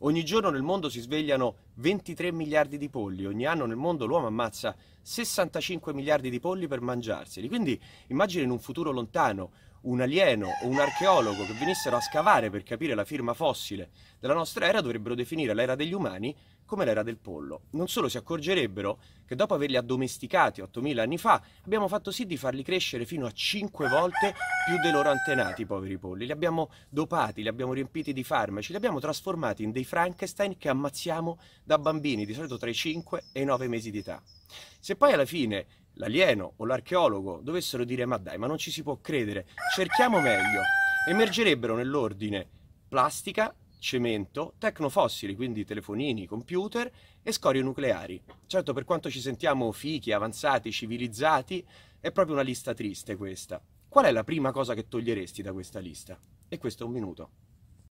Ogni giorno nel mondo si svegliano 23 miliardi di polli, ogni anno nel mondo l'uomo ammazza 65 miliardi di polli per mangiarseli. Quindi immagina in un futuro lontano un alieno o un archeologo che venissero a scavare per capire la firma fossile della nostra era dovrebbero definire l'era degli umani come l'era del pollo. Non solo si accorgerebbero che dopo averli addomesticati 8000 anni fa abbiamo fatto sì di farli crescere fino a 5 volte più dei loro antenati, i poveri polli. Li abbiamo dopati, li abbiamo riempiti di farmaci, li abbiamo trasformati in dei Frankenstein che ammazziamo da bambini, di solito tra i 5 e i 9 mesi di età. Se poi alla fine l'alieno o l'archeologo dovessero dire ma dai, ma non ci si può credere, cerchiamo meglio, emergerebbero nell'ordine plastica, cemento, tecnofossili, quindi telefonini, computer e scorie nucleari. Certo, per quanto ci sentiamo fichi, avanzati, civilizzati, è proprio una lista triste questa. Qual è la prima cosa che toglieresti da questa lista? E questo è un minuto.